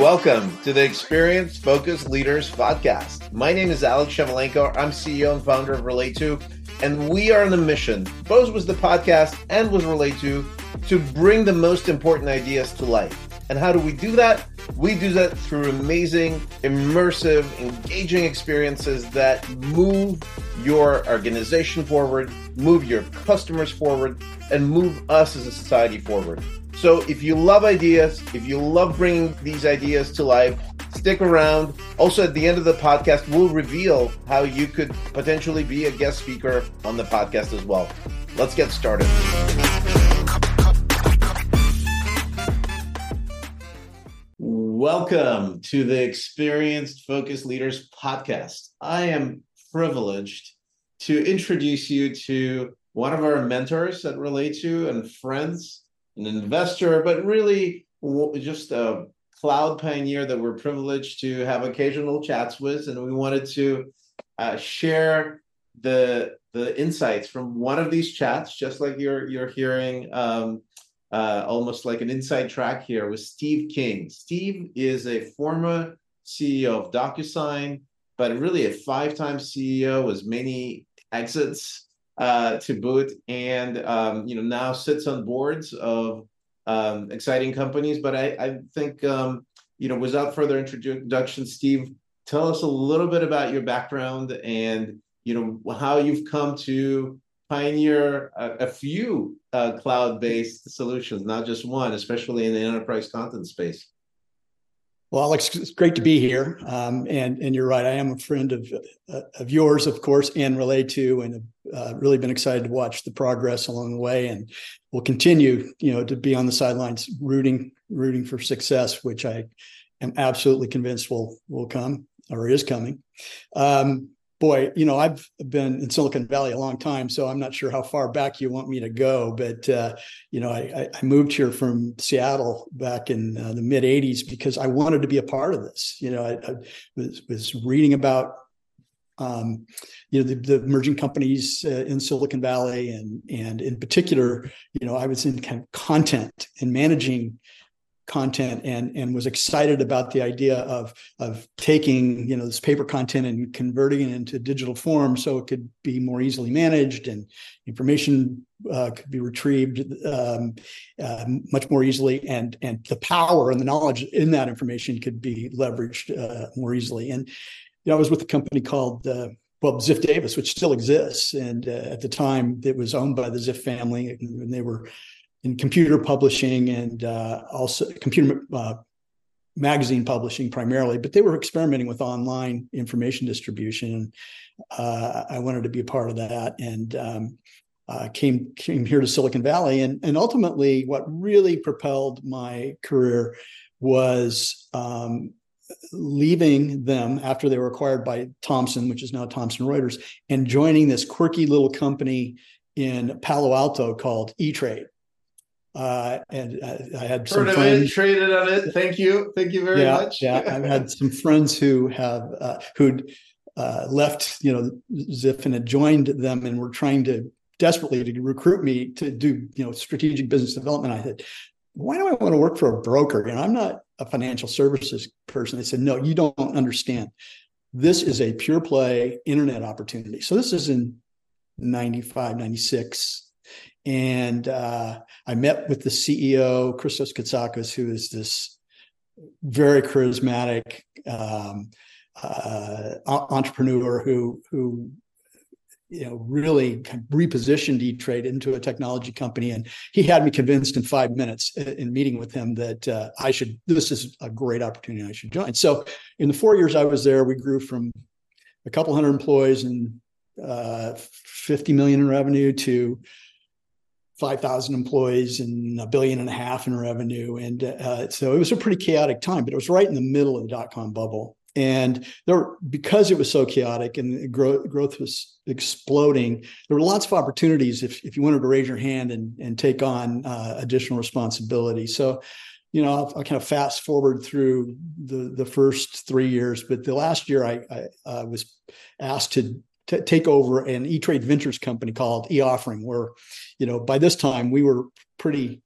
Welcome to the Experience Focused Leaders Podcast. My name is Alex Shevelenko. I'm CEO and founder of Relayto, and we are on a mission, both with the podcast and with Relayto, to bring the most important ideas to life. And how do we do that? We do that through amazing, immersive, engaging experiences that move your organization forward, move your customers forward, and move us as a society forward. So if you love ideas, if you love bringing these ideas to life, stick around. Also, at the end of the podcast, we'll reveal how you could potentially be a guest speaker on the podcast as well. Let's get started. Welcome to the Experienced Focus Leaders podcast. I am privileged to introduce you to one of our mentors at Relayto and friends, an investor, but really just a cloud pioneer that we're privileged to have occasional chats with. And we wanted to uh, share the the insights from one of these chats, just like you're you're hearing um, uh, almost like an inside track here with Steve King. Steve is a former CEO of DocuSign, but really a five-time CEO with many exits uh, to boot, and um, you know now sits on boards of um, exciting companies. But I, I think um, you know, without further introduction, Steve, tell us a little bit about your background and you know how you've come to pioneer a, a few uh, cloud-based solutions, not just one, especially in the enterprise content space. Well, Alex, it's great to be here. Um, and and you're right. I am a friend of of yours, of course, and Relayto, and have uh, really been excited to watch the progress along the way. And we'll continue, you know, to be on the sidelines, rooting rooting for success, which I am absolutely convinced will will come or is coming. Um, boy, you know, I've been in Silicon Valley a long time, so I'm not sure how far back you want me to go. But uh, you know, I, I, moved here from Seattle back in uh, the mid '80s because I wanted to be a part of this. You know, I, I was, was, reading about. Um, you know the, the emerging companies uh, in Silicon Valley, and and in particular, you know, I was in kind of content and managing content and and was excited about the idea of of taking you know this paper content and converting it into digital form so it could be more easily managed and information uh, could be retrieved um, uh, much more easily. And and the power and the knowledge in that information could be leveraged uh, more easily. And you know I was with a company called uh, well, Ziff Davis, which still exists, and uh, at the time it was owned by the Ziff family, and they were in computer publishing and uh, also computer uh, magazine publishing primarily, but they were experimenting with online information distribution. Uh, I wanted to be a part of that and um, uh, came came here to Silicon Valley. And, and ultimately, what really propelled my career was um, leaving them after they were acquired by Thomson, which is now Thomson Reuters, and joining this quirky little company in Palo Alto called E Trade. Uh, and I, I had some Heard friends it, traded on it. Thank you, thank you very yeah, much. yeah, I've had some friends who have uh, who'd uh, left, you know, Ziff and had joined them, and were trying to desperately to recruit me to do, you know, strategic business development. I said, why do I want to work for a broker? And I'm not a financial services person. They said, no, you don't understand. This is a pure play internet opportunity. So this is in 95, 96, and uh, I met with the CEO, Christos Cotsakos, who is this very charismatic um, uh, entrepreneur who who you know really repositioned E-Trade into a technology company, and he had me convinced in five minutes in meeting with him that uh, I should. This is a great opportunity. I should join. So in the four years I was there, we grew from a couple hundred employees and uh, 50 million in revenue to 5,000 employees and a billion and a half in revenue. And uh, so it was a pretty chaotic time, but it was right in the middle of the dot com bubble. And there, because it was so chaotic and growth, growth was exploding, there were lots of opportunities if, if you wanted to raise your hand and, and take on uh, additional responsibility. So, you know, I'll, kind of fast forward through the the first three years, but the last year I, I uh, was asked to t- take over an E-Trade Ventures company called E-Offering, where, you know, by this time we were pretty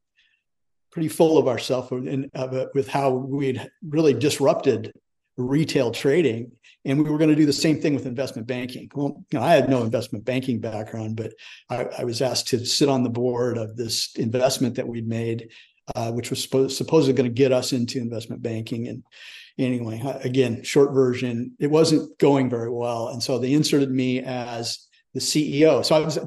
pretty full of ourselves and uh, with how we'd really disrupted retail trading and we were going to do the same thing with investment banking. Well you know i had no investment banking background but i, I was asked to sit on the board of this investment that we'd made uh, which was supposed supposedly going to get us into investment banking and anyway again short version it wasn't going very well and so they inserted me as the CEO. So I was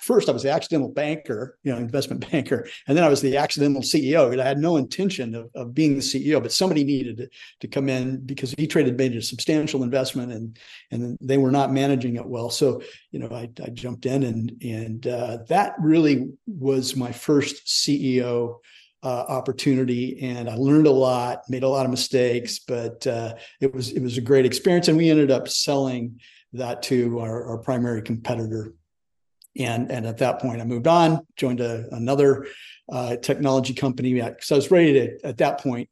first I was the accidental banker, you know, investment banker, and then I was the accidental CEO. I had no intention of, of being the CEO, but somebody needed to, to come in because E-Trade made a substantial investment and and they were not managing it well. So you know, I, I jumped in and and uh, that really was my first CEO. Uh, opportunity and I learned a lot, made a lot of mistakes, but uh, it was it was a great experience. And we ended up selling that to our, our primary competitor. And, and at that point, I moved on, joined a, another uh, technology company. So I was ready to, at that point,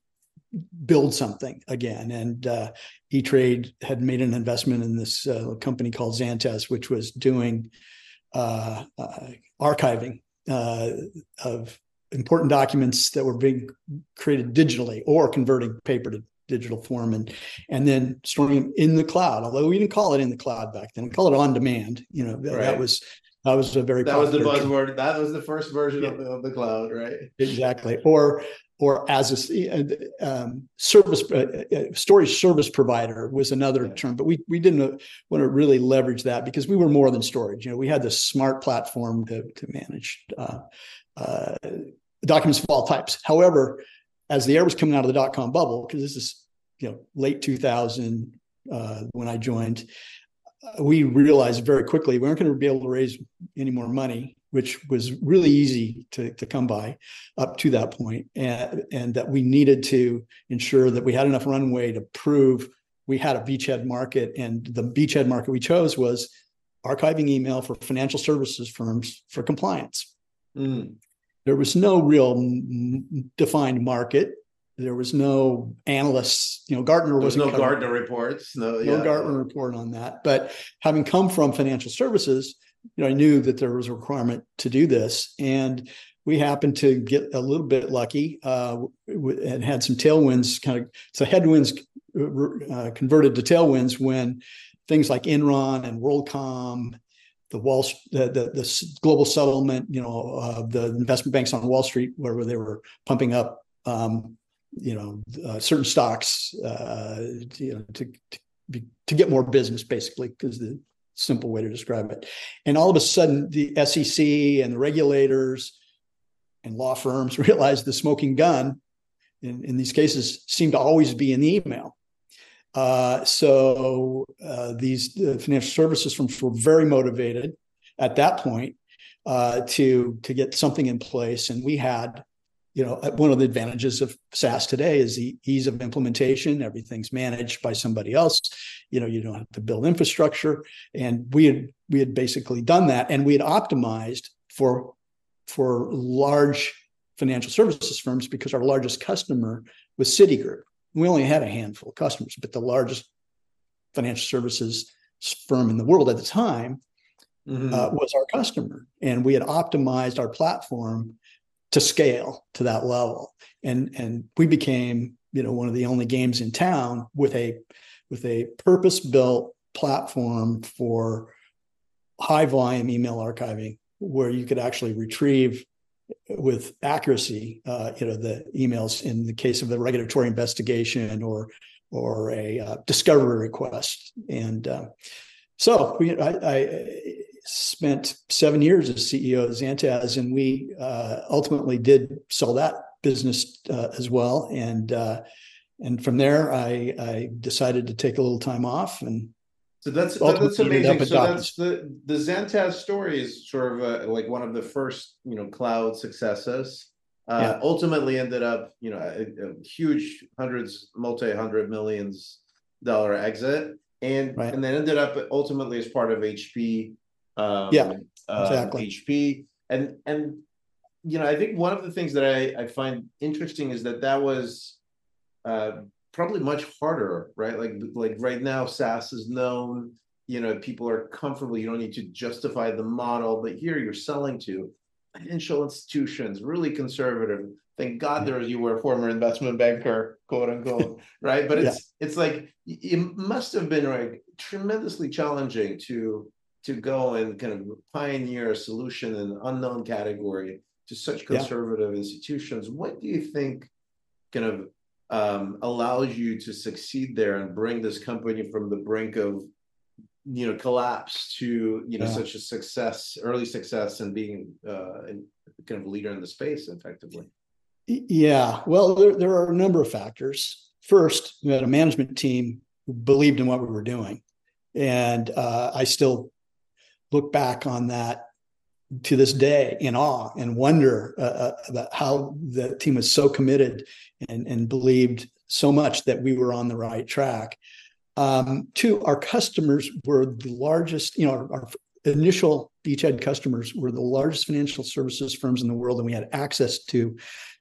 build something again. And uh, E-Trade had made an investment in this uh, company called Zantaz, which was doing uh, uh, archiving uh, of important documents that were being created digitally or converting paper to digital form and and then storing them in the cloud although we didn't call it in the cloud back then we call it on demand you know right. that was that was a very that was the buzzword term. that was the first version yeah. of, the, of the cloud right exactly or or as a um, service uh, uh, storage service provider was another yeah. term but we we didn't want to really leverage that because we were more than storage you know we had this smart platform to to manage uh, uh, documents of all types however as the air was coming out of the dot com bubble, because this is you know late 2000 uh, when I joined, uh, we realized very quickly we weren't going to be able to raise any more money, which was really easy to, to come by up to that point, and, and that we needed to ensure that we had enough runway to prove we had a beachhead market, and the beachhead market we chose was archiving email for financial services firms for compliance. Mm. There was no real defined market. There was no analysts. You know, Gartner was no Gartner reports. No, no. Gartner report on that. But having come from financial services, you know, I knew that there was a requirement to do this, and we happened to get a little bit lucky uh, and had some tailwinds. Kind of so headwinds uh, converted to tailwinds when things like Enron and WorldCom the Wall the, the, the global settlement, you know, uh, the investment banks on Wall Street, where they were pumping up, um, you know, uh, certain stocks, uh, you know, to to, be, to, get more business, basically, because the simple way to describe it. And all of a sudden, the SEC and the regulators and law firms realized the smoking gun in, in these cases seemed to always be in the email. Uh, so uh, these financial services firms were very motivated at that point uh, to to get something in place, and we had, you know, one of the advantages of SaaS today is the ease of implementation. Everything's managed by somebody else. You know, you don't have to build infrastructure, and we had we had basically done that, and we had optimized for for large financial services firms because our largest customer was Citigroup we only had a handful of customers, but the largest financial services firm in the world at the time mm-hmm. uh, was our customer. And we had optimized our platform to scale to that level. And, and we became, you know, one of the only games in town with a with a purpose-built platform for high volume email archiving where you could actually retrieve with accuracy, uh, you know, the emails in the case of the regulatory investigation or or a uh, discovery request. And uh, so we, I, I, spent seven years as CEO of Zantaz, and we uh, ultimately did sell that business uh, as well. And uh, and from there, I, I decided to take a little time off and so that's that's amazing. So that's the the Zantaz story is sort of a, like one of the first you know cloud successes. Uh, yeah. Ultimately, ended up you know a, a huge hundreds, multi hundred millions dollar exit, and right. and then ended up ultimately as part of HP. Um, yeah, um, exactly. HP and and you know I think one of the things that I I find interesting is that that was. Uh, probably much harder, right? Like like right now, SaaS is known. You know, people are comfortable. You don't need to justify the model, but here you're selling to financial institutions, really conservative. Thank God there you were a former investment banker, quote unquote, right? But it's yeah. it's like it must have been like tremendously challenging to to go and kind of pioneer a solution in an unknown category to such conservative yeah. institutions. What do you think kind of um, allows you to succeed there and bring this company from the brink of you know collapse to you know yeah. such a success early success and being uh kind of leader in the space effectively. Yeah. Well there, there are a number of factors. First we had a management team who believed in what we were doing. And uh, i still look back on that to this day in awe and wonder uh, uh about how the team was so committed and, and believed so much that we were on the right track um, two, our customers were the largest, you know, our, our initial beachhead customers were the largest financial services firms in the world, and we had access to,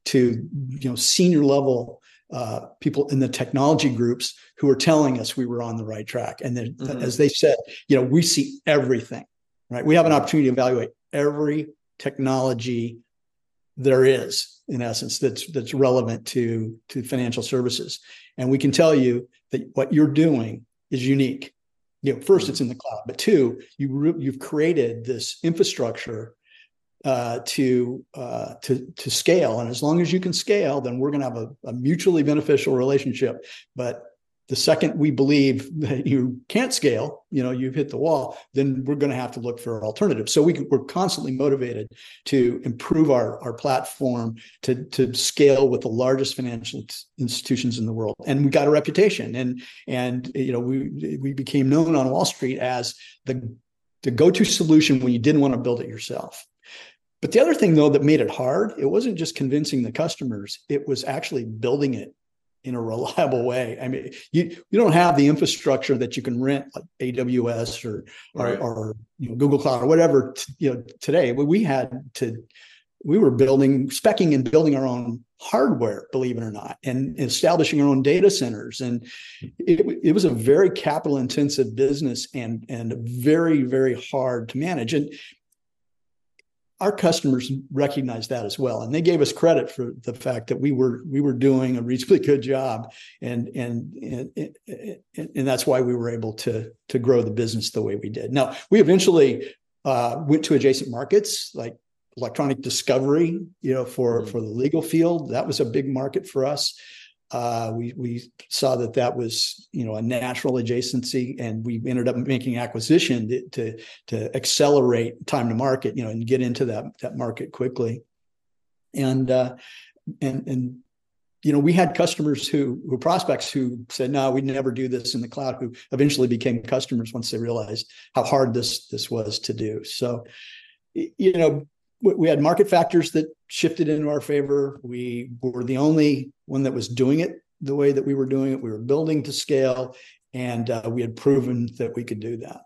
to you know, senior level uh, people in the technology groups who were telling us we were on the right track. And then, mm-hmm. as they said, you know, we see everything, right? We have an opportunity to evaluate every technology there is in essence that's that's relevant to to financial services and we can tell you that what you're doing is unique you know 1st mm-hmm. it's in the cloud but two you re- you've created this infrastructure uh, to uh, to to scale and as long as you can scale then we're going to have a, a mutually beneficial relationship but the second we believe that you can't scale, you know, you've hit the wall, then we're going to have to look for alternatives. So we, we're constantly motivated to improve our, our platform to, to scale with the largest financial institutions in the world. And we got a reputation and, and, you know, we, we became known on Wall Street as the, the go-to solution when you didn't want to build it yourself. But the other thing, though, that made it hard, it wasn't just convincing the customers, it was actually building it in a reliable way. I mean, you you don't have the infrastructure that you can rent like AWS or right. or, or, you know, Google Cloud or whatever t- you know today. We had to we were building specking and building our own hardware, believe it or not, and establishing our own data centers. And it, it was a very capital intensive business and and very very hard to manage. And our customers recognized that as well. And they gave us credit for the fact that we were we were doing a reasonably good job. And and and, and, and that's why we were able to to grow the business the way we did. Now we eventually uh, went to adjacent markets like electronic discovery you know for mm-hmm. for the legal field. That was a big market for us uh, we we saw that that was you know a natural adjacency, and we ended up making acquisition to, to to, accelerate time to market, you know, and get into that that market quickly. And uh, and and you know we had customers who who prospects who said no we'd never do this in the cloud who eventually became customers once they realized how hard this this was to do so you know we had market factors that shifted into our favor. We were the only one that was doing it the way that we were doing it. We were building to scale, and uh, we had proven that we could do that.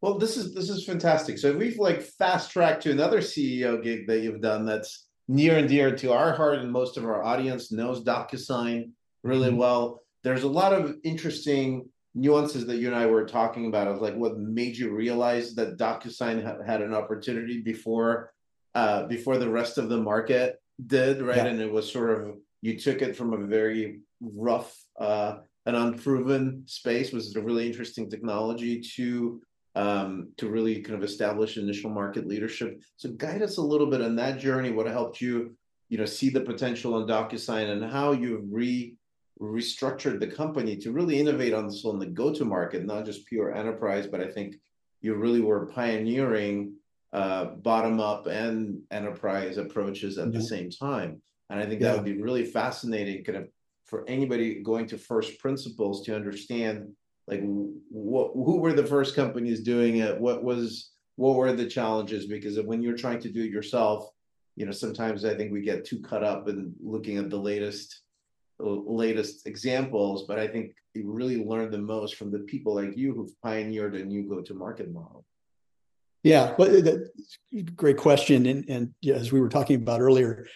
Well, this is this is fantastic. So we've like fast tracked to another CEO gig that you've done that's near and dear to our heart, and most of our audience knows DocuSign really mm-hmm. well. There's a lot of interesting nuances that you and I were talking about of like what made you realize that DocuSign ha- had an opportunity before uh, before the rest of the market did, right? Yeah. And it was sort of you took it from a very rough uh, and unproven space, was a really interesting technology to um, to really kind of establish initial market leadership. So guide us a little bit on that journey. What helped you, you know, see the potential on DocuSign and how you've re restructured the company to really innovate on this on the go-to-market, not just pure enterprise, but I think you really were pioneering uh, bottom-up and enterprise approaches at mm-hmm. the same time. And I think yeah. that would be really fascinating, kind of, for anybody going to first principles to understand, like, what who were the first companies doing it? What was what were the challenges? Because when you're trying to do it yourself, you know, sometimes I think we get too caught up in looking at the latest latest examples, but I think you really learn the most from the people like you who've pioneered a new go-to-market model. Yeah, well, uh, great question. And, and yeah, as we were talking about earlier,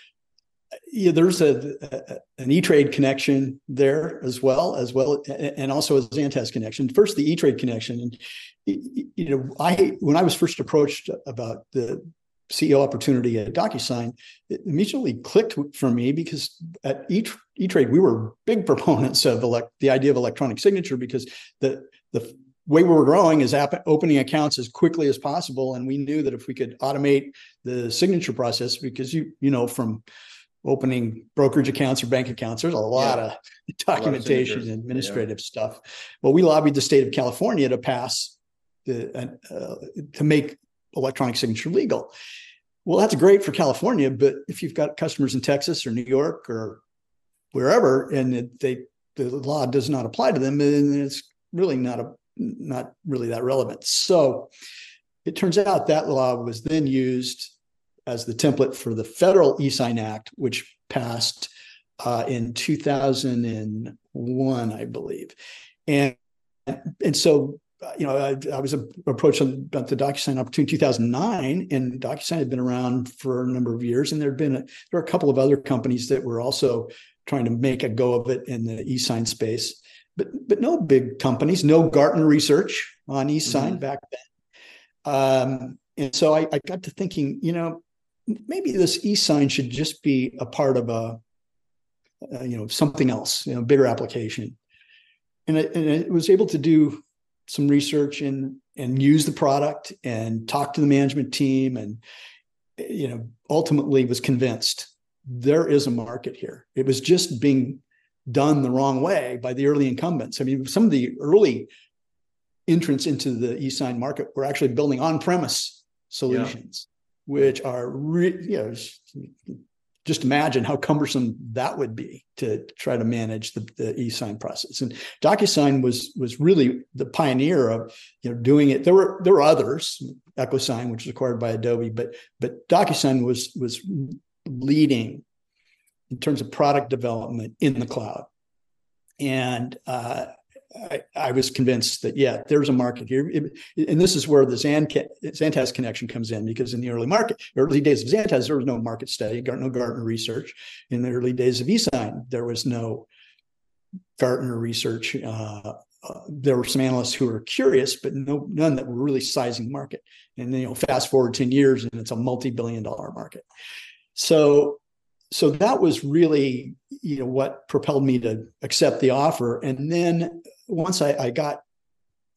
yeah, there's a, a, an E-Trade connection there as well, as well, and also a Zantaz connection. First, the E-Trade connection, and you know, I when I was first approached about the CEO opportunity at DocuSign, it immediately clicked for me because at E Trade we were big proponents of elect, the idea of electronic signature because the the way we were growing is opening accounts as quickly as possible, and we knew that if we could automate the signature process, because you you know from opening brokerage accounts or bank accounts. There's a lot yeah. of documentation and administrative yeah. stuff. Well, we lobbied the state of California to pass the uh, to make electronic signature legal. Well, that's great for California, but if you've got customers in Texas or New York or wherever, and they the law does not apply to them, then it's really not a not really that relevant. So it turns out that law was then used as the template for the federal e-sign act, which passed uh, in 2001, I believe. And and so you know, I, I was approached about the DocuSign opportunity in 2009, and DocuSign had been around for a number of years, and there had been a, there were a couple of other companies that were also trying to make a go of it in the e-sign space, but but no big companies, no Gartner research on e-sign mm-hmm. back then. Um, and so I, I got to thinking, you know, maybe this e-sign should just be a part of a, uh, you know, something else, you know, bigger application. And it, and it was able to do some research and and use the product and talk to the management team and you know ultimately was convinced there is a market here. It was just being done the wrong way by the early incumbents. I mean, some of the early entrants into the e-sign market were actually building on-premise solutions which are re- you know just imagine how cumbersome that would be to try to manage the, the e-sign process. And DocuSign was was really the pioneer of you know doing it. There were there were others, EchoSign, which was acquired by Adobe, but but DocuSign was was leading in terms of product development in the cloud. And uh, I, I, was convinced that yeah, there's a market here, it, and this is where the Zantaz connection comes in because in the early market, early days of Zantaz, there was no market study, no Gartner research. In the early days of eSign, there was no Gartner research. Uh, uh, there were some analysts who were curious, but no none that were really sizing the market. And then, you know, fast forward ten years, and it's a multi-billion-dollar market. So so that was really you know what propelled me to accept the offer. And then once I, I got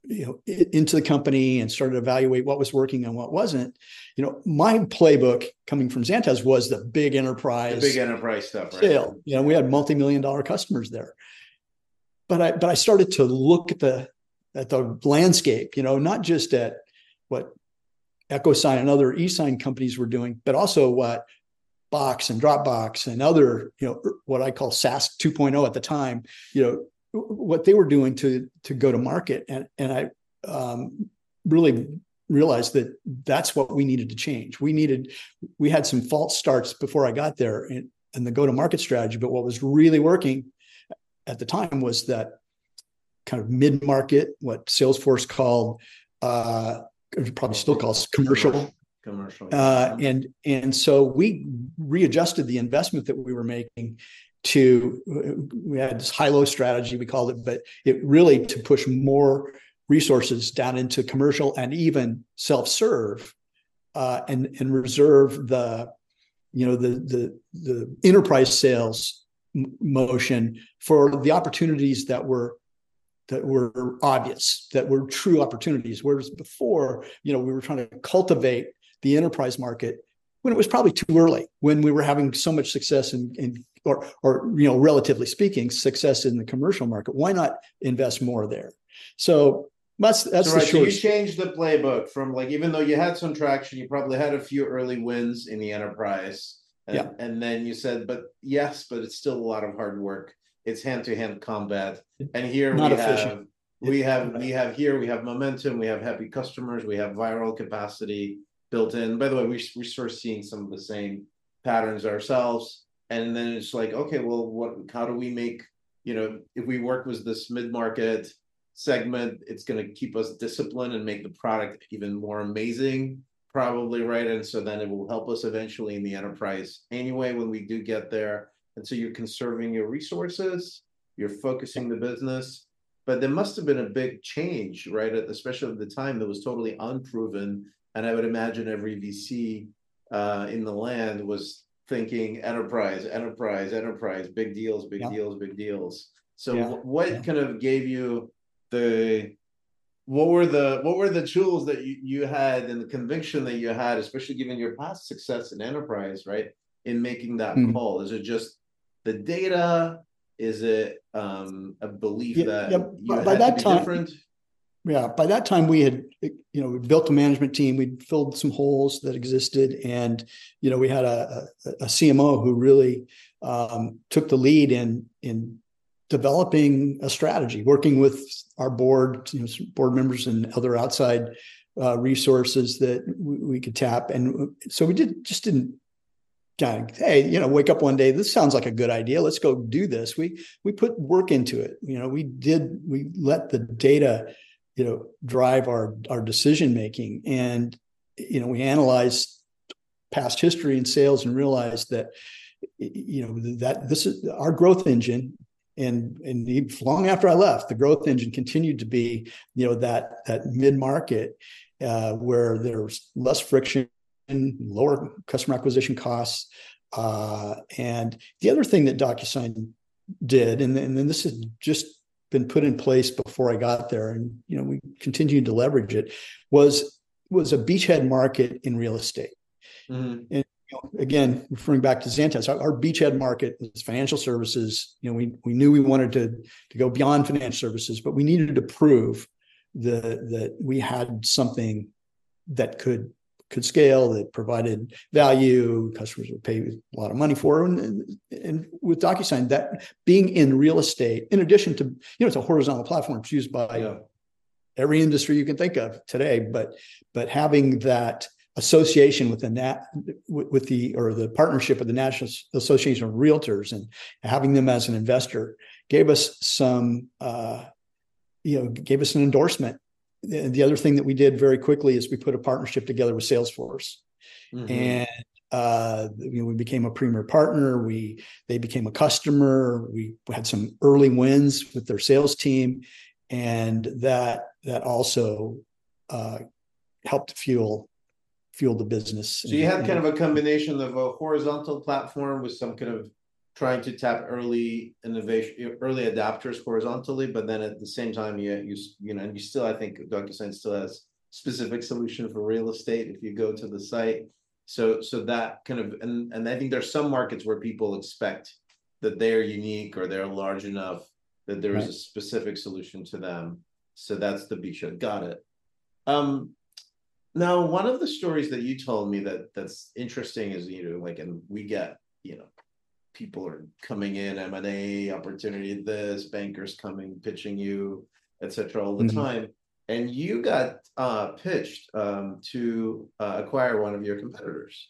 you know into the company and started to evaluate what was working and what wasn't you know my playbook coming from Zantaz was the big enterprise the big enterprise stuff right? sale. You know we had multi-million dollar customers there. But i but i started to look at the at the landscape you know not just at what echosign and other e-sign companies were doing but also what box and dropbox and other you know what i call saas 2.0 at the time you know what they were doing to to go to market. And and i um, really realized that that's what we needed to change. We needed we had some false starts before i got there in, in the go to market strategy but what was really working at the time was that kind of mid market what salesforce called uh probably still calls commercial commercial uh, and and so we readjusted the investment that we were making to we had this high low strategy we called it but it really to push more resources down into commercial and even self-serve uh, and and reserve the you know the the the enterprise sales m- motion for the opportunities that were that were obvious that were true opportunities. Whereas before you know we were trying to cultivate the enterprise market when it was probably too early when we were having so much success in, in or or you know relatively speaking success in the commercial market. Why not invest more there? So that's that's so, right, so you changed the playbook from like even though you had some traction you probably had a few early wins in the enterprise. And, yeah. and then you said but yes but it's still a lot of hard work. It's hand-to-hand combat. And here Not we efficient. have we have we have here we have momentum we have happy customers we have viral capacity built in. By the way we, we're sort of seeing some of the same patterns ourselves. And then it's like okay well what how do we make you know if we work with this mid-market segment it's going to keep us disciplined and make the product even more amazing probably right? And so then it will help us eventually in the enterprise anyway when we do get there. And so you're conserving your resources you're focusing the business. But there must have been a big change right? Especially at the time that was totally unproven and i would imagine every vc uh, in the land was thinking enterprise, enterprise, enterprise, big deals, big yeah. deals, big deals. So yeah. what yeah. kind of gave you the what were the what were the tools that you, you had and the conviction that you had, especially given your past success in enterprise, right? In making that mm-hmm. call. Is it just the data? Is it um, a belief that by, by that time, different? Yeah by that time we had you know we built a management team we'd filled some holes that existed and you know we had a, a, a cmo who really um, took the lead in in developing a strategy working with our board you know board members and other outside uh, resources that we, we, could tap. And so we did just didn't kind of hey you know wake up one day this sounds like a good idea let's go do this. We we put work into it. You know we did we let the data you know drive our our decision making. And you know we analyzed past history in sales and realized that you know that this is our growth engine and and long after I left, the growth engine continued to be you know that that mid market uh, where there's less friction, lower customer acquisition costs, uh, and the other thing that DocuSign did, and, and then this is just been put in place before I got there, and you know we continued to leverage it, was was a beachhead market in real estate. Mm-hmm. And you know, again, referring back to Zantaz, our, our, beachhead market is financial services. You know, we we knew we wanted to to go beyond financial services, but we needed to prove the that we had something that could could scale, that provided value, customers would pay a lot of money for. And, and with DocuSign, that being in real estate, in addition to, you know, it's a horizontal platform, it's used by yeah. every industry you can think of today, but but having that association with the nat with the or the partnership with the National Association of Realtors and having them as an investor gave us some uh, you know gave us an endorsement the other thing that we did very quickly is we put a partnership together with Salesforce, mm-hmm. and uh, you know, we became a premier partner. We they became a customer. We had some early wins with their sales team, and that that also uh, helped fuel fuel the business. So you have kind of a combination of a horizontal platform with some kind of trying to tap early innovation, early adapters horizontally, but then at the same time, you you you know, and you still, I think Dr. DocuSign still has specific solution for real estate if you go to the site. So so that kind of and and I think there's some markets where people expect that they're unique or they're large enough that there is right. a specific solution to them. So that's the beachhead. Got it. Um, now, one of the stories that you told me that that's interesting is you know like, and we get you know people are coming in, M and A opportunity, this bankers coming, pitching you, etc. all the mm-hmm. time. And you got uh, pitched um, to uh, acquire one of your competitors.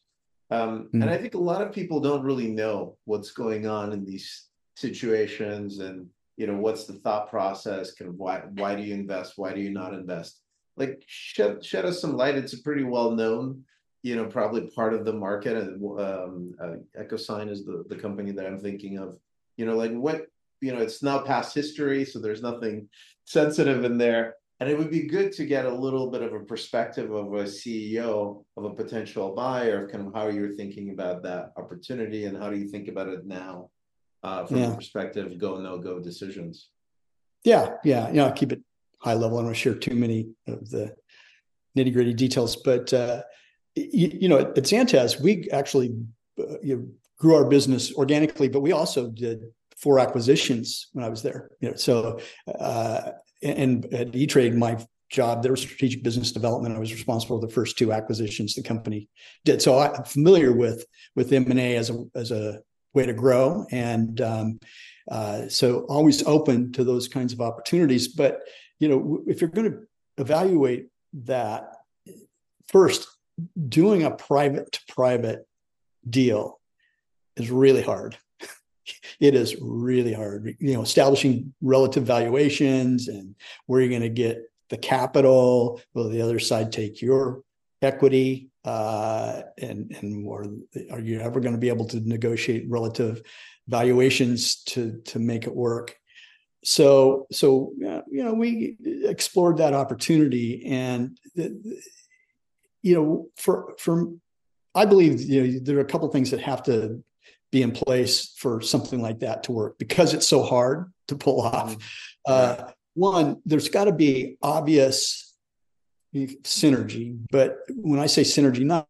Um, mm-hmm. And I think a lot of people don't really know what's going on in these situations, and you know what's the thought process. Kind of why why do you invest? Why do you not invest? Like shed shed us some light. It's a pretty well known you know probably part of the market and um, uh, echosign is the, the company that i'm thinking of. You know like what you know it's now past history so there's nothing sensitive in there. And it would be good to get a little bit of a perspective of a ceo of a potential buyer of kind of how you're thinking about that opportunity and how do you think about it now uh, from yeah. the perspective of go no go decisions. Yeah yeah you know I'll keep it high level. I don't want to share too many of the nitty gritty details but uh, you, you know, at, at Zantaz, we actually uh, you know, grew our business organically, but we also did four acquisitions when I was there. You know, so uh, and at E Trade, my job there was strategic business development. I was responsible for the first two acquisitions the company did. So I'm familiar with with M and A as a as a way to grow, and um, uh, so always open to those kinds of opportunities. But you know, if you're going to evaluate that first doing a private to private deal is really hard. it is really hard. You know, establishing relative valuations and where you're going to get the capital. Will the other side take your equity? Uh, and and or are you ever going to be able to negotiate relative valuations to to make it work? So so you know we explored that opportunity and. You know, for for I believe you know there are a couple things that have to be in place for something like that to work because it's so hard to pull off. Mm-hmm. Uh, one, there's got to be obvious synergy, but when I say synergy, not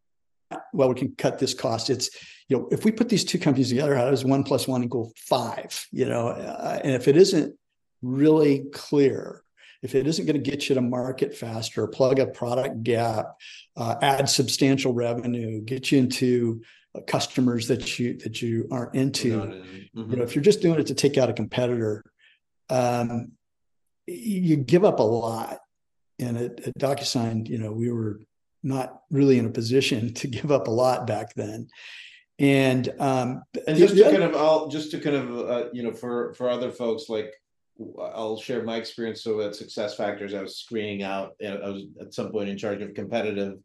well, we can cut this cost. It's you know, if we put these two companies together, how does one plus one equal five? You know, uh, and if it isn't really clear, if it isn't going to get you to market faster, plug a product gap, uh, add substantial revenue, get you into uh, customers that you that you aren't into, mm-hmm. you know, if you're just doing it to take out a competitor, um, you give up a lot. And at, at DocuSign, you know, we were not really in a position to give up a lot back then. And um, and just to kind of, I'll just to kind of, uh, you know, for for other folks, like I'll share my experience. So at Success Factors, I was screening out. I was at some point in charge of competitive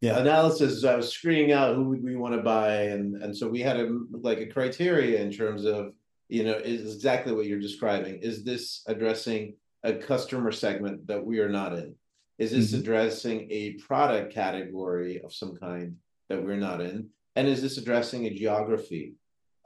yeah. analysis. I was screening out who would we want to buy, and and so we had a like a criteria in terms of you know is exactly what you're describing. Is this addressing a customer segment that we are not in? Is this mm-hmm. addressing a product category of some kind that we're not in? And is this addressing a geography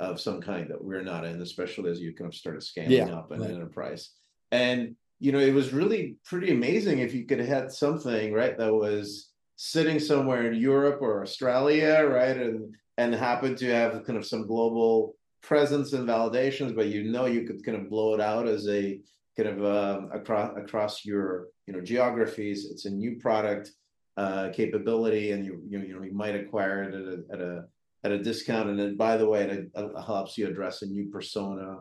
of some kind that we're not in, especially as you kind of started scaling yeah, up an right. enterprise? And you know, it was really pretty amazing if you could have had something right that was sitting somewhere in Europe or Australia, right, and and happened to have kind of some global presence and validations, but you know you could kind of blow it out as a kind of um, across across your you know geographies. It's a new product uh, capability, and you you know, you know you might acquire it at a, at a at a discount. And then by the way, it, helps you address a new persona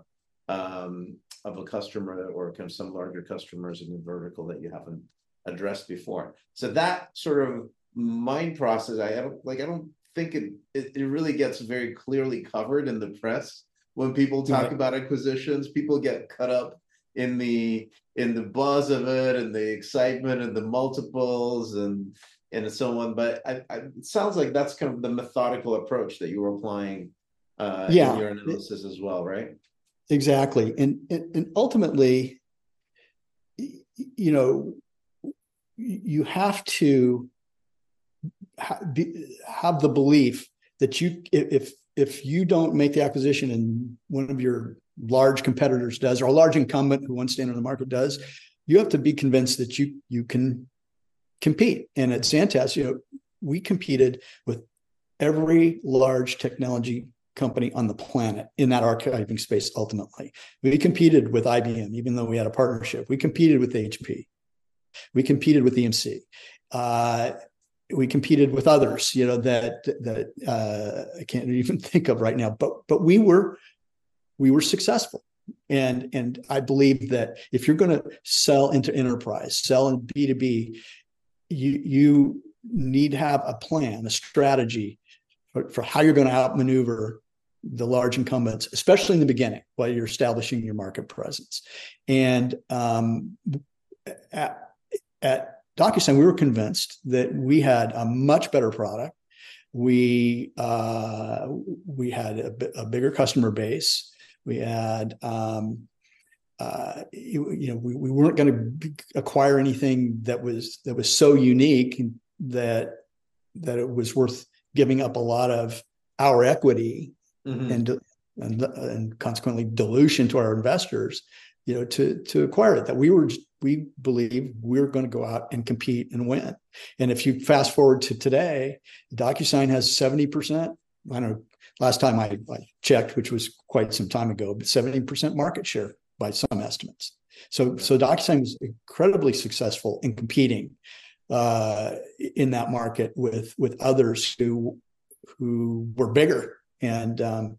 um, of a customer or kind of some larger customers in the vertical that you haven't addressed before. So that sort of mind process, I don't like. I don't think it, it, it really gets very clearly covered in the press when people talk about acquisitions. People get cut up in the in the buzz of it and the excitement and the multiples and and so on. But I, I, it sounds like that's kind of the methodical approach that you were applying uh, yeah. in your analysis as well, right? Exactly, and and, and ultimately, you know, you have to have the belief that you if if you don't make the acquisition and one of your large competitors does or a large incumbent who wants to enter the market does you have to be convinced that you you can compete. And at Zantaz you know we competed with every large technology company on the planet in that archiving space ultimately. We competed with IBM even though we had a partnership. We competed with HP we competed with EMC uh, we competed with others you know that that uh, I can't even think of right now. But but we were we were successful. And, and I believe that if you're going to sell into enterprise, sell in B2B, you, you need to have a plan, a strategy for, for how you're going to outmaneuver the large incumbents, especially in the beginning while you're establishing your market presence. And um, at, at DocuSign, we were convinced that we had a much better product. We uh, we had a, a bigger customer base. We had, um, uh, you, you, know, we, we weren't going to acquire anything that was that was so unique that that it was worth giving up a lot of our equity mm-hmm. and, and and consequently dilution to our investors, you know, to to acquire it. That we were we believe we're going to go out and compete and win. And if you fast forward to today, DocuSign has seventy percent. I don't know last time I, I, checked, which was quite some time ago, but 70% market share by some estimates. So, so DocuSign was incredibly successful in competing uh, in that market with with others who who were bigger, and um,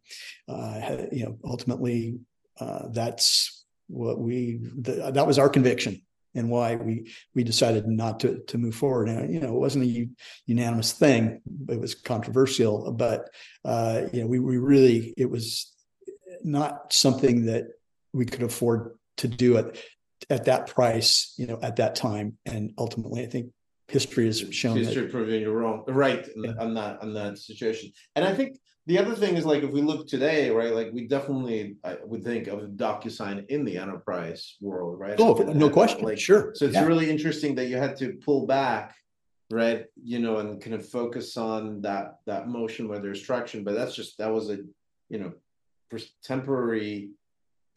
uh, you know, ultimately, uh, that's what we the, that was our conviction and why we we decided not to to move forward. And you know, it wasn't a unanimous thing; it was controversial. But uh, you know, we we really it was not something that we could afford to do it at that price. You know, at that time, and ultimately, I think history has shown history that, proving you're wrong right yeah. on that on that situation and i think the other thing is like if we look today, right? Like we definitely I would think of DocuSign in the enterprise world, right? Oh, no question. Like, sure. So it's yeah. really interesting that you had to pull back right you know and kind of focus on that that motion where there's traction but that's just that was a you know temporary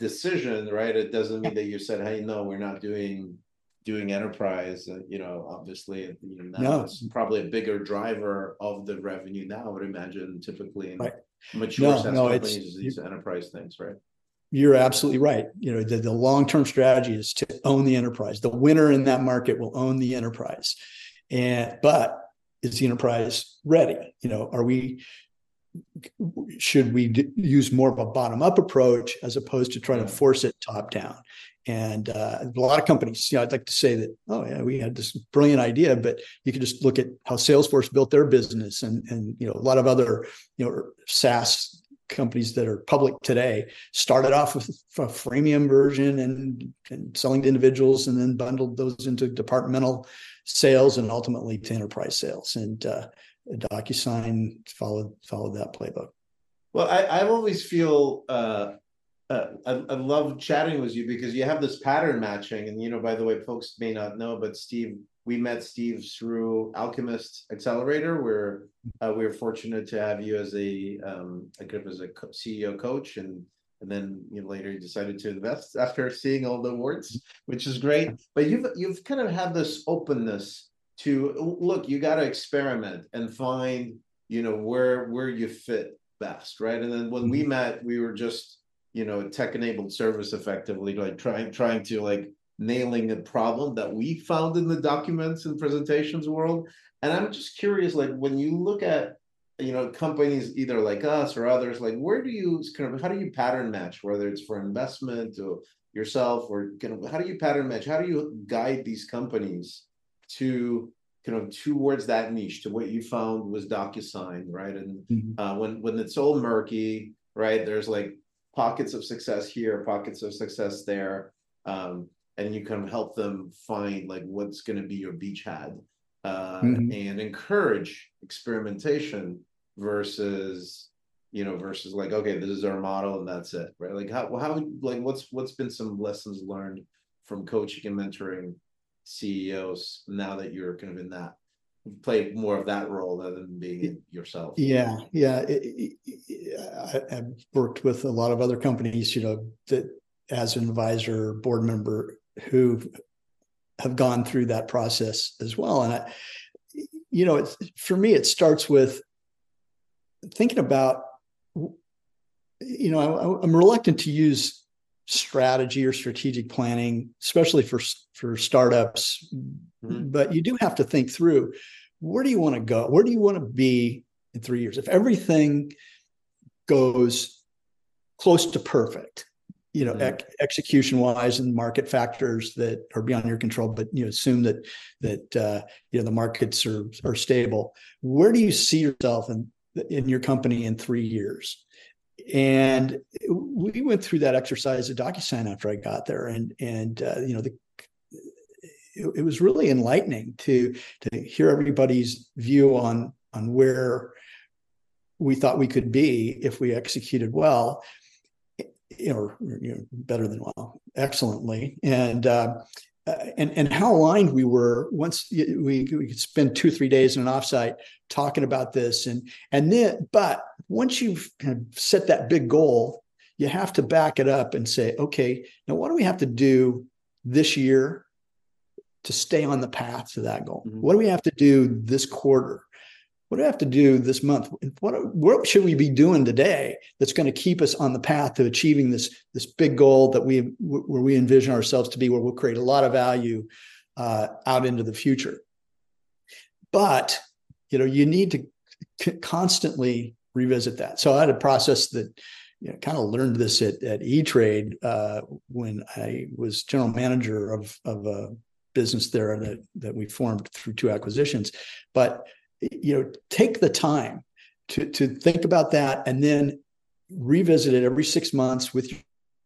decision right it doesn't mean that you said hey no we're not doing doing enterprise uh, you know obviously you know now no. it's probably a bigger driver of the revenue now i would imagine typically in right. mature no, SaaS no, companies these enterprise things right you're absolutely right. You know, the, the long-term strategy is to own the enterprise. The winner in that market will own the enterprise. And but is the enterprise ready? You know, are we should we d- use more of a bottom-up approach as opposed to trying to force it top-down? And uh, a lot of companies, you know, I'd like to say that, oh yeah, we had this brilliant idea, but you can just look at how Salesforce built their business, and and you know a lot of other you know SaaS companies that are public today started off with a freemium version and, and selling to individuals and then bundled those into departmental sales and ultimately to enterprise sales and uh, DocuSign followed followed that playbook. Well, I, I always feel uh, uh, I, I, love chatting with you because you have this pattern matching, and you know, by the way, folks may not know, but Steve we met Steve through Alchemist Accelerator, where uh, we were fortunate to have you as a um, as a CEO coach, and and then you know, later you decided to invest after seeing all the awards, which is great. But you've you've kind of had this openness to look. You got to experiment and find you know where where you fit best, right? And then when we mm-hmm. met, we were just you know tech enabled service effectively, like trying trying to like nailing a problem that we found in the documents and presentations world. And I'm just curious, like when you look at you know companies either like us or others, like where do you kind of how do you pattern match, whether it's for investment or yourself or kind of how do you pattern match? How do you guide these companies to kind of towards that niche to what you found was DocuSign, right? And mm-hmm. uh, when when it's all murky, right? There's like pockets of success here, pockets of success there. Um, and you kind of help them find like what's going to be your beachhead uh, mm-hmm. and encourage experimentation versus you know versus like okay this is our model and that's it right like how how like what's what's been some lessons learned from coaching and mentoring CEOs now that you're kind of in that play more of that role rather than being yourself yeah yeah it, it, I, have worked with a lot of other companies you know that as an advisor board member who have gone through that process as well. And I, you know, it's, for me, it starts with thinking about, you know, I, am reluctant to use strategy or strategic planning, especially for for startups. Mm-hmm. But you do have to think through where do you want to go? Where do you want to be in three years? If everything goes close to perfect, you know, mm-hmm. execution wise and market factors that are beyond your control, but you know, assume that that uh, you know the markets are are stable. Where do you see yourself in in your company in three years? And we went through that exercise at DocuSign after I got there, and and uh, you know the it, it was really enlightening to to hear everybody's view on on where we thought we could be if we executed well or you know better than well, excellently, and uh, and and how aligned we were once we we could spend two three days in an offsite talking about this, and and then but once you've kind of set that big goal, you have to back it up and say, okay, now what do we have to do this year to stay on the path to that goal? Mm-hmm. What do we have to do this quarter? What do I have to do this month? What, what should we be doing today that's going to keep us on the path to achieving this, this big goal that we where we envision ourselves to be, where we'll create a lot of value uh, out into the future. But you know, you need to c- constantly revisit that. So I had a process that you know, kind of learned this at, at E-Trade uh, when I was general manager of, of a business there that, that we formed through two acquisitions. But you know take the time to to think about that and then revisit it every six months with your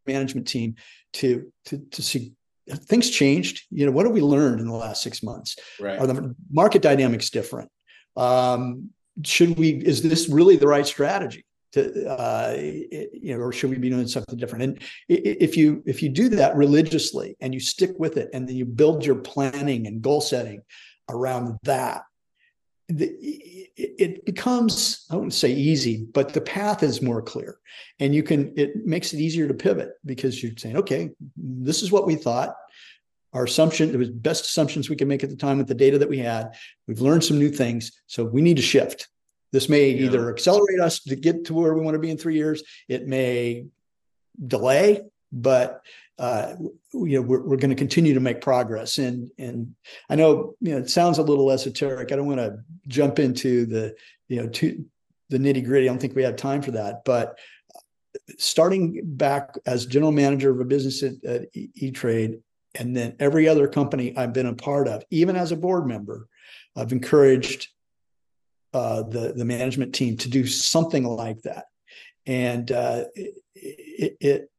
management team to to to see things changed? You know what have we learned in the last six months? Right. Are the market dynamics different? Um, should we is this really the right strategy to uh, you know or should we be doing something different? And if you if you do that religiously and you stick with it and then you build your planning and goal setting around that the, it becomes i wouldn't say easy but the path is more clear. And you can it makes it easier to pivot because you're saying okay this is what we thought. Our assumption it was best assumptions we could make at the time with the data that we had. We've learned some new things. So we need to shift. This may yeah. either accelerate us to get to where we want to be in three years. It may delay but uh, you know we're, we're going to continue to make progress. And and i know you know it sounds a little esoteric. I don't want to jump into the you know to the nitty gritty. I don't think we have time for that. But starting back as general manager of a business at, at e-trade and then every other company i've been a part of even as a board member i've encouraged uh, the the management team to do something like that. And uh, it, it it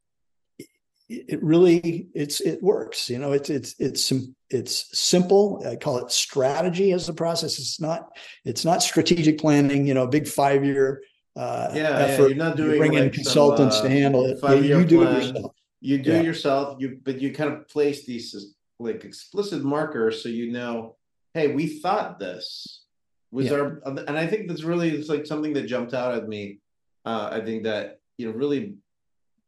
really it's it works you know it's it's it's it's simple i call it strategy as a process it's not it's not strategic planning you know a big five year uh yeah, effort. yeah you're not doing you bring like in consultants some, uh, to handle it yeah, you do plan. it yourself you do yeah. yourself you but you kind of place these like explicit markers so you know hey we thought this was yeah. our and i think that's really it's like something that jumped out at me uh i think that you know really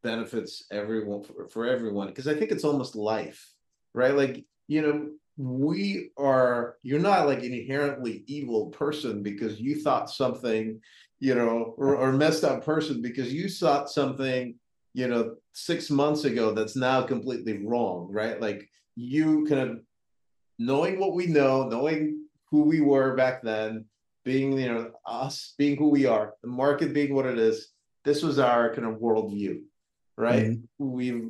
benefits everyone for, for everyone because I think it's almost life, right? Like, you know, we are you're not like an inherently evil person because you thought something, you know, or, or messed up person because you thought something, you know, six months ago that's now completely wrong, right? Like you kind of knowing what we know, knowing who we were back then, being you know us being who we are, the market being what it is. This was our kind of worldview, right? Mm-hmm. We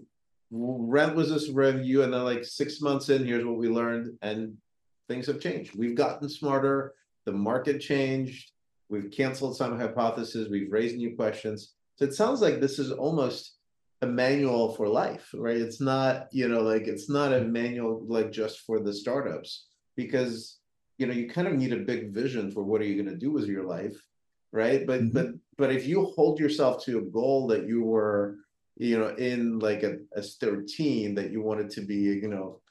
rent was this review, and then like six months in, here's what we learned, and things have changed. We've gotten smarter. The market changed. We've canceled some hypotheses. We've raised new questions. So it sounds like this is almost a manual for life, right? It's not, you know, like it's not a manual like just for the startups because you know you kind of need a big vision for what are you going to do with your life, right? But mm-hmm. but but if you hold yourself to a goal that you were you know, in like a, a 13 that you wanted to be, you know,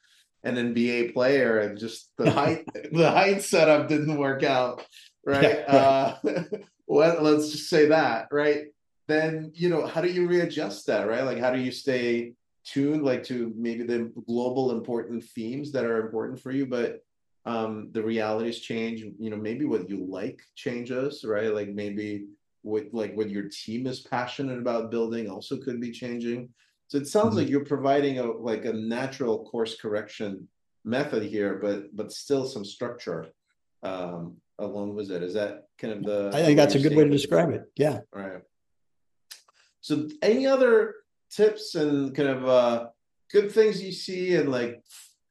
an NBA player and just the height the height setup didn't work out, right? Yeah, right. Uh, well, let's just say that, right? Then you know, how do you readjust that, right? Like, how do you stay tuned, like to maybe the global important themes that are important for you, but um, the realities change. You know, maybe what you like changes, right? Like maybe what like what your team is passionate about building also could be changing. So it sounds mm-hmm. like you're providing a like a natural course correction method here but but still some structure um along with it. Is that kind of the i think that's a good way to describe it. Yeah. Right so any other tips and kind of uh good things you see and like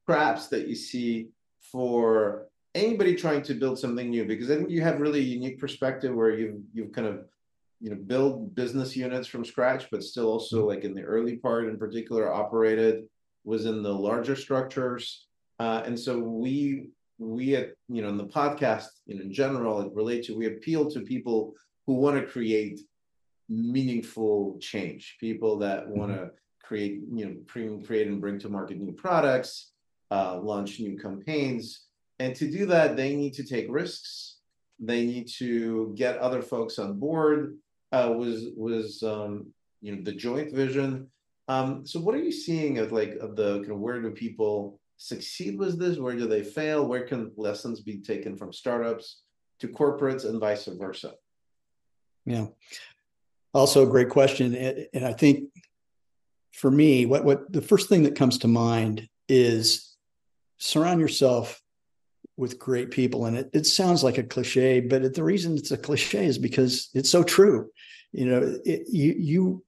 traps that you see for anybody trying to build something new because I think you have really a unique perspective where you've you've kind of you know build business units from scratch, but still also mm-hmm. like in the early part in particular operated was in the larger structures. Uh, and so we we at you know in the podcast you know, in general it relates to we appeal to people who want to create meaningful change people that want to mm-hmm. create you know create and bring to market new products uh, launch new campaigns and to do that, they need to take risks. They need to get other folks on board. Uh, was was um, you know the joint vision. Um, so what are you seeing of like of the kind of where do people succeed with this? Where do they fail? Where can lessons be taken from startups to corporates and vice versa? Yeah, also a great question, and I think for me, what what the first thing that comes to mind is surround yourself with great people. And it, it sounds like a cliche, but the reason it's a cliche is because it's so true. You know, it, you, you,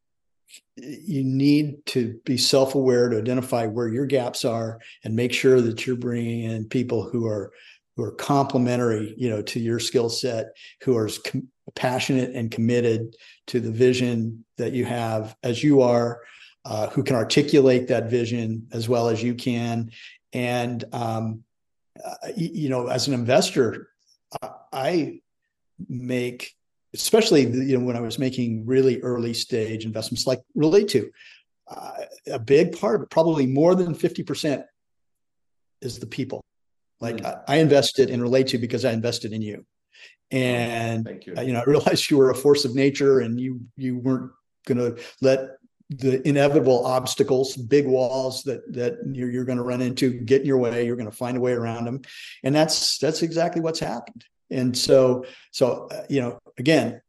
you need to be self-aware to identify where your gaps are and make sure that you're bringing in people who are who are complementary you know to your skill set who are com- passionate and committed to the vision that you have as you are uh, who can articulate that vision as well as you can and um, uh, you know, as an investor, I make, especially you know when I was making really early stage investments like Relayto, uh, a big part of it, probably more than fifty percent, is the people. Like mm. I, I invested in Relayto because I invested in you. And Thank you. you know, I realized you were a force of nature, and you you weren't going to let the inevitable obstacles, big walls that that you're, you're going to run into, get in your way. You're going to find a way around them, and that's that's exactly what's happened. And so, so uh, you know, again,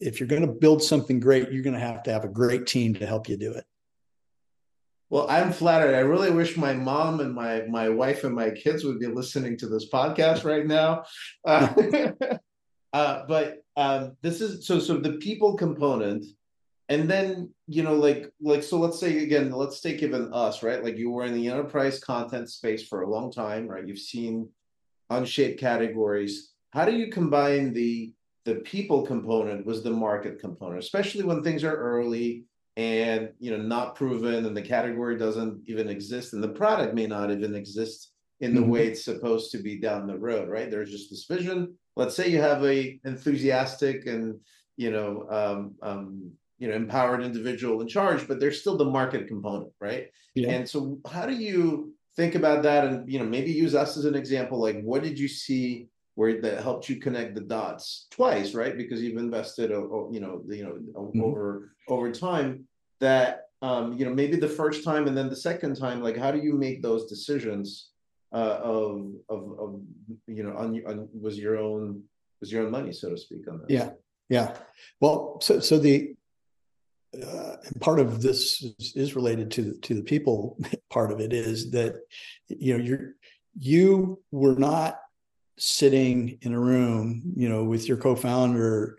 if you're going to build something great, you're going to have to have a great team to help you do it. Well, I'm flattered. I really wish my mom and my my wife and my kids would be listening to this podcast right now. Uh, uh, but um, this is so so the people component, and then you know like like so let's say again let's take even us right like you were in the enterprise content space for a long time right you've seen unshaped categories. How do you combine the the people component with the market component, especially when things are early? and you know not proven and the category doesn't even exist and the product may not even exist in the mm-hmm. way it's supposed to be down the road right there's just this vision let's say you have a enthusiastic and you know um, um, you know empowered individual in charge but there's still the market component right yeah. and so how do you think about that and you know maybe use us as an example like what did you see where that helped you connect the dots twice, right? Because you've invested, you know, you know, mm-hmm. over over time. That um, you know, maybe the first time and then the second time, like, how do you make those decisions uh, of, of of you know, on, on was your own was your own money, so to speak, on that? Yeah, yeah. Well, so so the uh, part of this is, is related to the, to the people part of it is that you know you're you were not sitting in a room, you know, with your co-founder,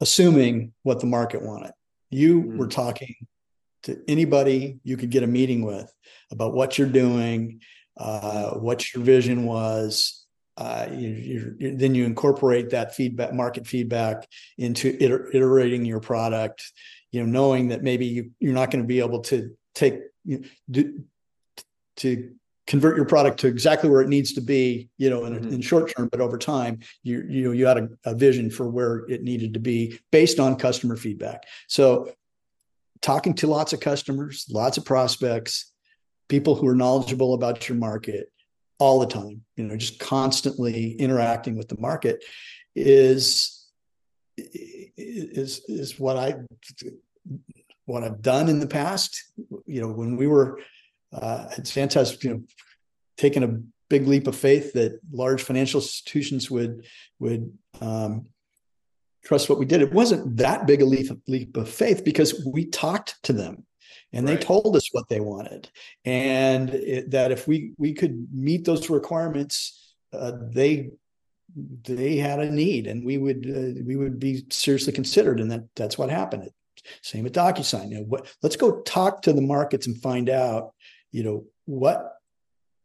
assuming what the market wanted. You mm. were talking to anybody you could get a meeting with about what you're doing, uh, what your vision was. Uh, you, then you incorporate that feedback, market feedback, into iter- iterating your product. You know, knowing that maybe you, you're not going to be able to take you know, do, to convert your product to exactly where it needs to be, you know, in, mm-hmm. in short term, but over time, you you know, you had a, a, vision for where it needed to be based on customer feedback. So talking to lots of customers, lots of prospects, people who are knowledgeable about your market all the time, you know, just constantly interacting with the market is is is what I what I've done in the past. You know, when we were uh, Zantaz, you know, taken a big leap of faith that large financial institutions would would um, trust what we did. It wasn't that big a leap, leap of faith because we talked to them and right. they told us what they wanted, and it, that if we we could meet those requirements, uh, they they had a need, and we would uh, we would be seriously considered, and that that's what happened. Same with DocuSign. You know, what, let's go talk to the markets and find out you know what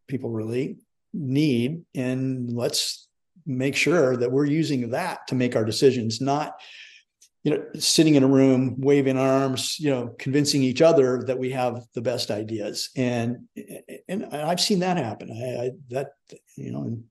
people really need and let's make sure that we're using that to make our decisions not you know sitting in a room waving arms you know convincing each other that we have the best ideas. And and i've seen that happen. I, I that you know and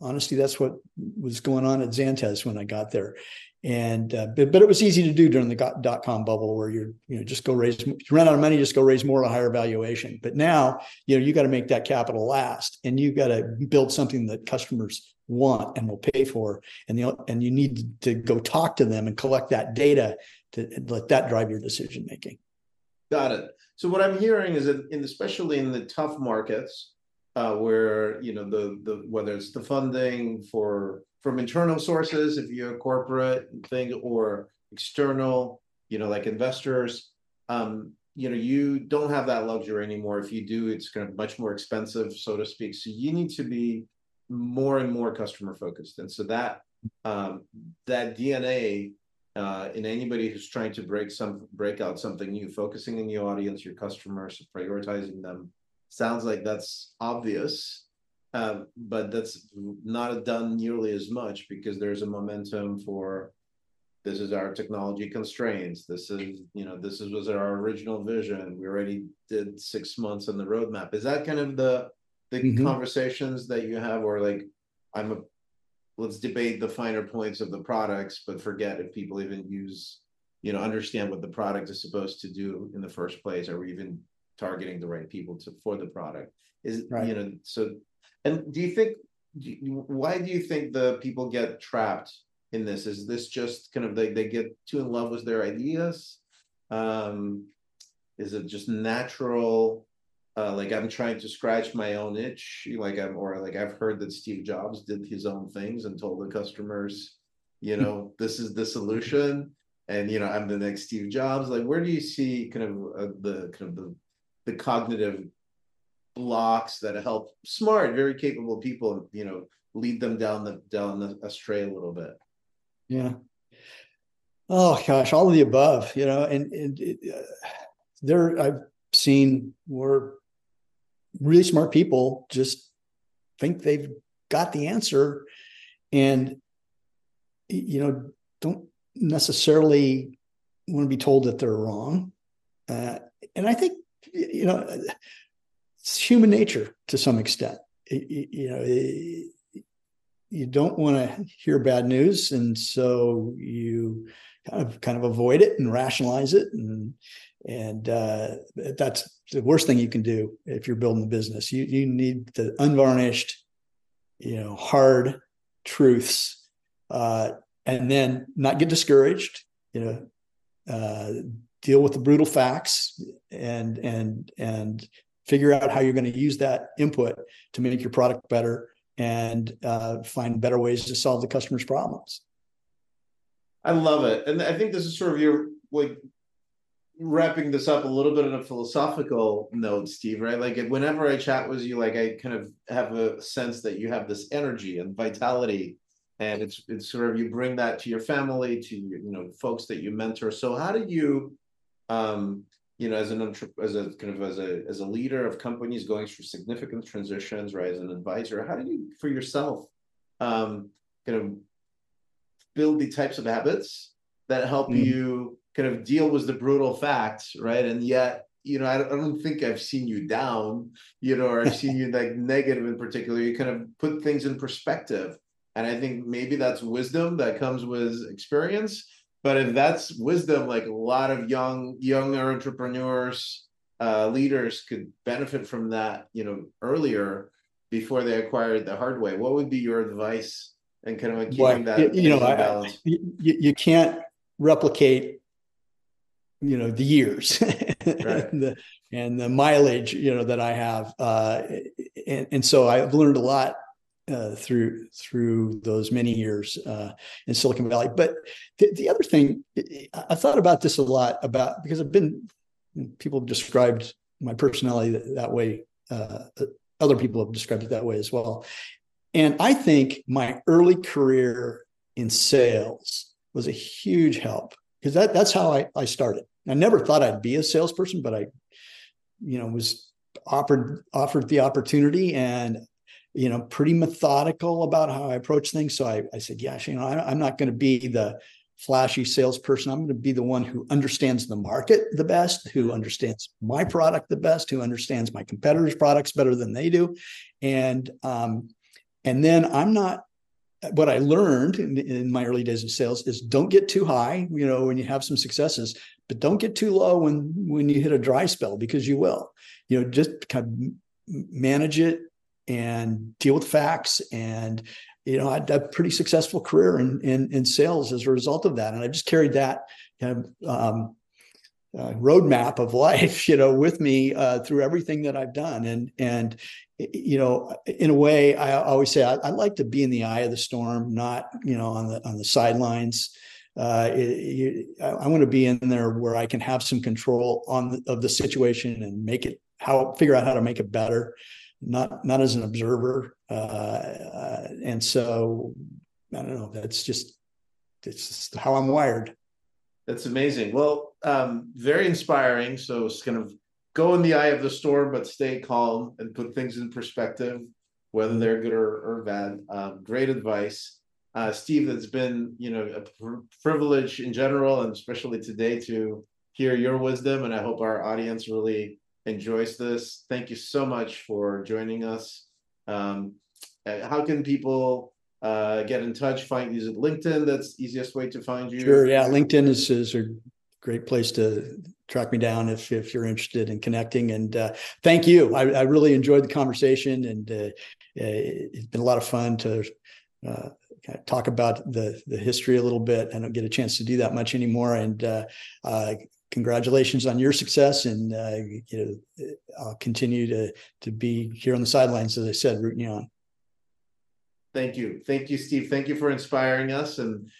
honestly that's what was going on at Zantaz when i got there and uh, but, but it was easy to do during the dot com bubble where you're you know just go raise you run out of money just go raise more at a higher valuation. But now you know you got to make that capital last and you got to build something that customers want and will pay for. And the and you need to go talk to them and collect that data to let that drive your decision making. Got it. So what i'm hearing is that in especially in the tough markets uh, where you know the the whether it's the funding for from internal sources if you're a corporate thing or external you know like investors um you know you don't have that luxury anymore. If you do it's kind of much more expensive so to speak. So you need to be more and more customer focused. And so that um that dna uh, in anybody who's trying to break some break out something new focusing on your audience your customers prioritizing them sounds like that's obvious um, but that's not done nearly as much because there's a momentum for this is our technology constraints. This is, you know, this is, was our original vision. We already did six months on the roadmap. Is that kind of the the mm-hmm. conversations that you have, or like, I'm a let's debate the finer points of the products, but forget if people even use, you know, understand what the product is supposed to do in the first place. Are we even targeting the right people to for the product? Is right. you know, so and do you think why do you think the people get trapped in this? Is this just kind of they, they get too in love with their ideas? Um, is it just natural? Uh, like I'm trying to scratch my own itch, like I'm, or like I've heard that Steve Jobs did his own things and told the customers, you know, this is the solution, and you know, I'm the next Steve Jobs. Like, where do you see kind of uh, the kind of the the cognitive blocks that help smart, very capable people, you know, lead them down the down the astray a little bit. Yeah. Oh gosh, all of the above, you know, and, and uh, there I've seen where really smart people just think they've got the answer and you know don't necessarily want to be told that they're wrong uh, and i think you know it's human nature to some extent. You know, you don't want to hear bad news, and so you kind of kind of avoid it and rationalize it, and and uh, that's the worst thing you can do if you're building a business. You you need the unvarnished, you know, hard truths, uh, and then not get discouraged. You know, uh, deal with the brutal facts and and and figure out how you're going to use that input to make your product better and uh, find better ways to solve the customer's problems. I love it. And I think this is sort of your like wrapping this up a little bit on a philosophical note, Steve, right? Like whenever I chat with you, like I kind of have a sense that you have this energy and vitality. And it's it's sort of you bring that to your family, to you know, folks that you mentor. So how do you um you know, as an as a kind of as a as a leader of companies going through significant transitions, right? As an advisor, how do you for yourself um, kind of build the types of habits that help mm. you kind of deal with the brutal facts, right? And yet, you know, I don't, I don't think I've seen you down, you know, or I've seen you like negative in particular. You kind of put things in perspective, and I think maybe that's wisdom that comes with experience but if that's wisdom, like a lot of young younger entrepreneurs, uh, leaders could benefit from that, you know, earlier before they acquired the hard way. What would be your advice and kind of keeping well, that you know I, you, you can't replicate you know the years right. and the and the mileage you know that I have uh, and, and so I've learned a lot uh, through through those many years uh, in Silicon Valley. But the, the other thing, I thought about this a lot about because I've been people have described my personality that, that way. Uh, other people have described it that way as well. And I think my early career in sales was a huge help because that, that's how I, I started. I never thought I'd be a salesperson, but I, you know, was offered offered the opportunity and you know, pretty methodical about how I approach things. So I, I said, yes, you know, I, I'm not going to be the flashy salesperson. I'm going to be the one who understands the market the best, who understands my product the best, who understands my competitors' products better than they do. And um, and then I'm not what I learned in, in, my early days of sales is don't get too high, you know, when you have some successes, but don't get too low when when you hit a dry spell because you will. You know, just kind of manage it and deal with facts and you know, I had a pretty successful career in, in, in sales as a result of that. And I just carried that kind of um, uh, roadmap of life, you know, with me uh, through everything that I've done. And, and, you know, in a way, I always say I, I like to be in the eye of the storm, not, you know, on the, on the sidelines. Uh, it, I, I want to be in there where I can have some control on the, of the situation and make it how figure out how to make it better not not as an observer. Uh, and so I don't know. That's just it's just how I'm wired. That's amazing. Well, um, very inspiring. So it's kind of go in the eye of the storm, but stay calm and put things in perspective, whether they're good or, or bad. Um, great advice. Uh, Steve, it's been you know a pr- privilege in general, and especially today to hear your wisdom. And I hope our audience really enjoys this. Thank you so much for joining us. Um, uh, how can people uh, get in touch? Find use it LinkedIn. That's easiest way to find you. Sure. Yeah, LinkedIn is, is a great place to track me down if if you're interested in connecting. And uh, thank you. I, I, really enjoyed the conversation and. Uh, it's been a lot of fun to uh, kind of talk about the the history a little bit. I don't get a chance to do that much anymore, and uh, uh, congratulations on your success. And uh, you know, I'll continue to to be here on the sidelines, as I said, rooting you on. Thank you, thank you, Steve. Thank you for inspiring us and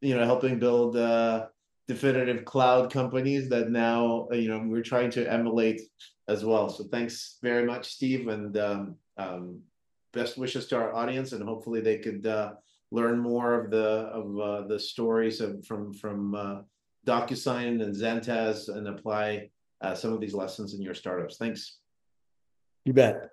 you know helping build uh, definitive cloud companies that now you know we're trying to emulate as well. So thanks very much, Steve, and um, um, best wishes to our audience, and hopefully they could uh, learn more of the of uh, the stories of, from from uh, DocuSign and Zantaz and apply uh, some of these lessons in your startups. Thanks. You bet.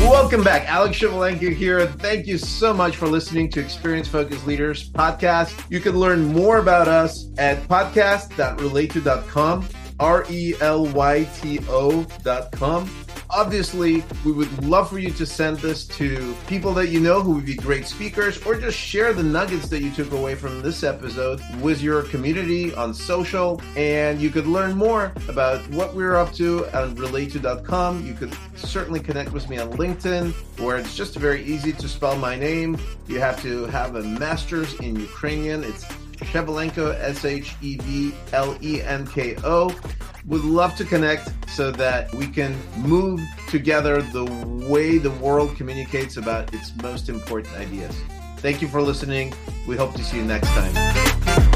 Welcome back. Alex Shevelenko here. Thank you so much for listening to Experience Focused Leaders podcast. You can learn more about us at podcast.relayto.com, R E L Y T O.com obviously, we would love for you to send this to people that you know who would be great speakers, or just share the nuggets that you took away from this episode with your community on social. And you could learn more about what we're up to on relayto.com. You could certainly connect with me on LinkedIn, where it's just very easy to spell my name. You have to have a master's in Ukrainian. It's Shevelenko, S H E V L E N K O. Would love to connect so that we can move together the way the world communicates about its most important ideas. Thank you for listening. We hope to see you next time.